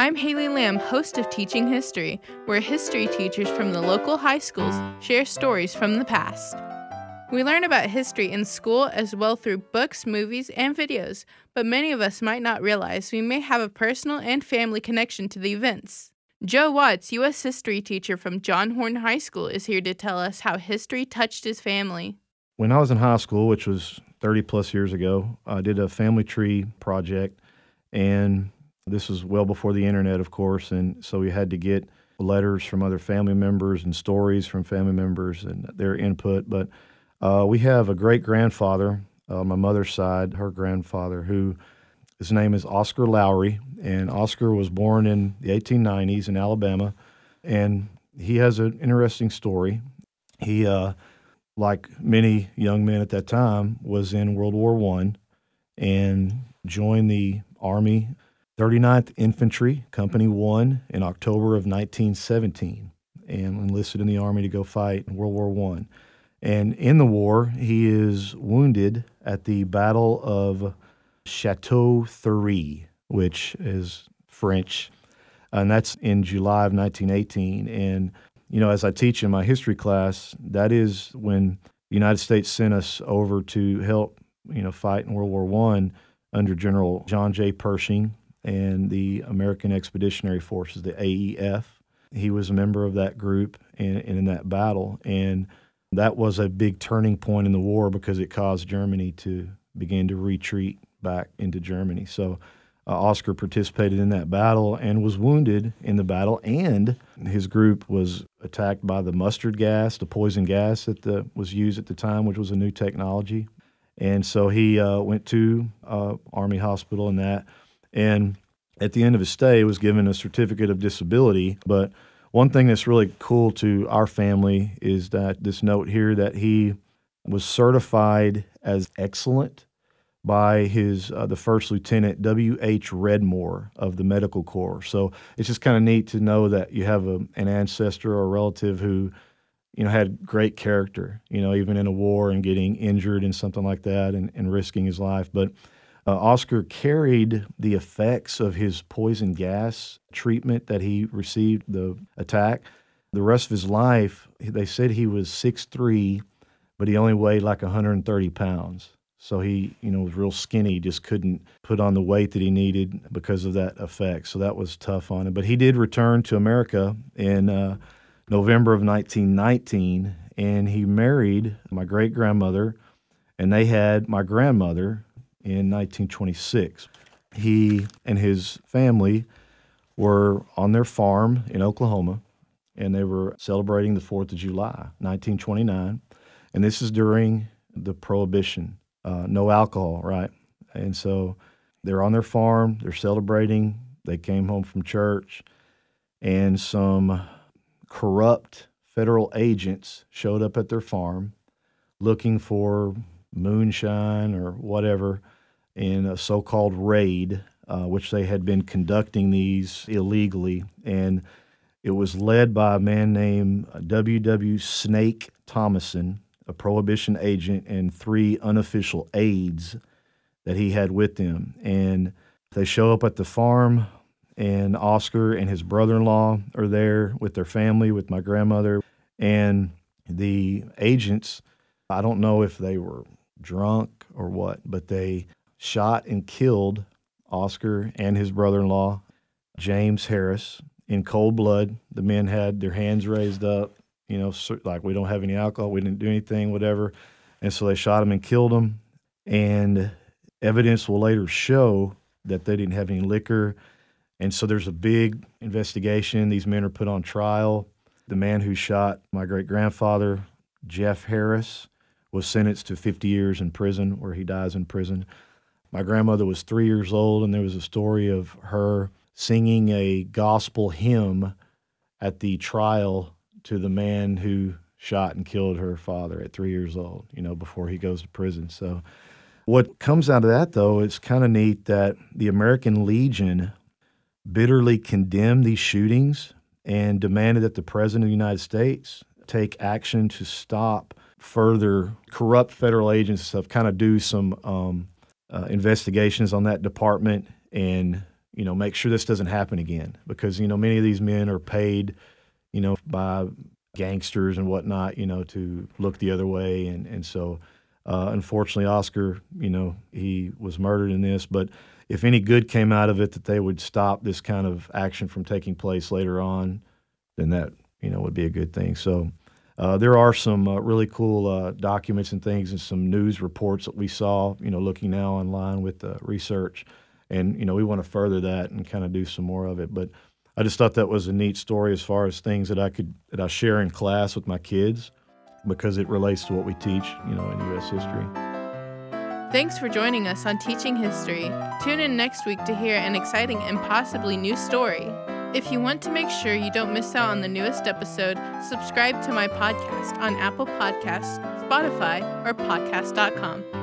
I'm Haley Lamb, host of Teaching History, where history teachers from the local high schools share stories from the past. We learn about history in school as well through books, movies, and videos, but many of us might not realize we may have a personal and family connection to the events. Joe Watts, U.S. history teacher from John Horn High School, is here to tell us how history touched his family. When I was in high school, which was 30 plus years ago, I did a family tree project, and this was well before the internet, of course, and so we had to get letters from other family members and stories from family members and their input. But uh, we have a great grandfather, uh, my mother's side, her grandfather, who his name is Oscar Lowry, and Oscar was born in the 1890s in Alabama, and he has an interesting story. He, uh, like many young men at that time, was in World War One and joined the Army 39th Infantry, Company 1, in October of 1917, and enlisted in the Army to go fight in World War One. And in the war, he is wounded at the Battle of Chateau Thierry, which is French, and that's in July of 1918. And you know, as I teach in my history class, that is when the United States sent us over to help, you know, fight in World War One under General John J. Pershing and the American Expeditionary Forces, the AEF. He was a member of that group and, in that battle. And that was a big turning point in the war because it caused Germany to begin to retreat back into Germany. So uh, Oscar participated in that battle and was wounded in the battle, and his group was attacked by the mustard gas, the poison gas that the, was used at the time, which was a new technology. And so he uh, went to uh, Army Hospital and that. And at the end of his stay, was given a certificate of disability. But one thing that's really cool to our family is that this note here that he was certified as excellent by his uh, the first lieutenant W. H. Redmore of the Medical Corps. So it's just kind of neat to know that you have a, an ancestor or a relative who, you know, had great character. You know, even in a war and getting injured and something like that, and, and risking his life. But uh, Oscar carried the effects of his poison gas treatment that he received, the attack. The rest of his life, they said he was 6'3, but he only weighed like 130 pounds. So he, you know, was real skinny, just couldn't put on the weight that he needed because of that effect. So that was tough on him. But he did return to America in uh, November of 1919, and he married my great grandmother, and they had my grandmother, in 1926. He and his family were on their farm in Oklahoma, and they were celebrating the 4th of July, 1929. And this is during the Prohibition, uh, no alcohol, right? And so they're on their farm, they're celebrating. They came home from church, and some corrupt federal agents showed up at their farm looking for moonshine or whatever in a so called raid, uh, which they had been conducting these illegally. And it was led by a man named W.W. Snake Thomason, a prohibition agent, and three unofficial aides that he had with him. And they show up at the farm, and Oscar and his brother in law are there with their family, with my grandmother. And the agents, I don't know if they were drunk or what, but they shot and killed Oscar and his brother in law, James Harris, in cold blood. The men had their hands raised up, you know, like we don't have any alcohol, we didn't do anything, whatever. And so they shot him and killed him. And evidence will later show that they didn't have any liquor. And so there's a big investigation. These men are put on trial. The man who shot my great grandfather, Jeff Harris, was sentenced to 50 years in prison, where he dies in prison. My grandmother was three years old, and there was a story of her singing a gospel hymn at the trial to the man who shot and killed her father at three years old, you know, before he goes to prison. So, what comes out of that, though, it's kind of neat that the American Legion bitterly condemned these shootings and demanded that the President of the United States take action to stop further corrupt federal agents stuff, kind of do some um, uh, investigations on that department and you know, make sure this doesn't happen again because, you know, many of these men are paid, you know, by gangsters and whatnot, you know, to look the other way. And, and so, uh, unfortunately, Oscar, you know, he was murdered in this. But if any good came out of it, that they would stop this kind of action from taking place later on, then that, you know, would be a good thing. So, uh, there are some uh, really cool uh, documents and things and some news reports that we saw, you know, looking now online with the research. And, you know, we want to further that and kind of do some more of it. But I just thought that was a neat story as far as things that I could, that I share in class with my kids because it relates to what we teach, you know, in U.S. history. Thanks for joining us on Teaching History. Tune in next week to hear an exciting and possibly new story. If you want to make sure you don't miss out on the newest episode, subscribe to my podcast on Apple Podcasts, Spotify, or podcast.com.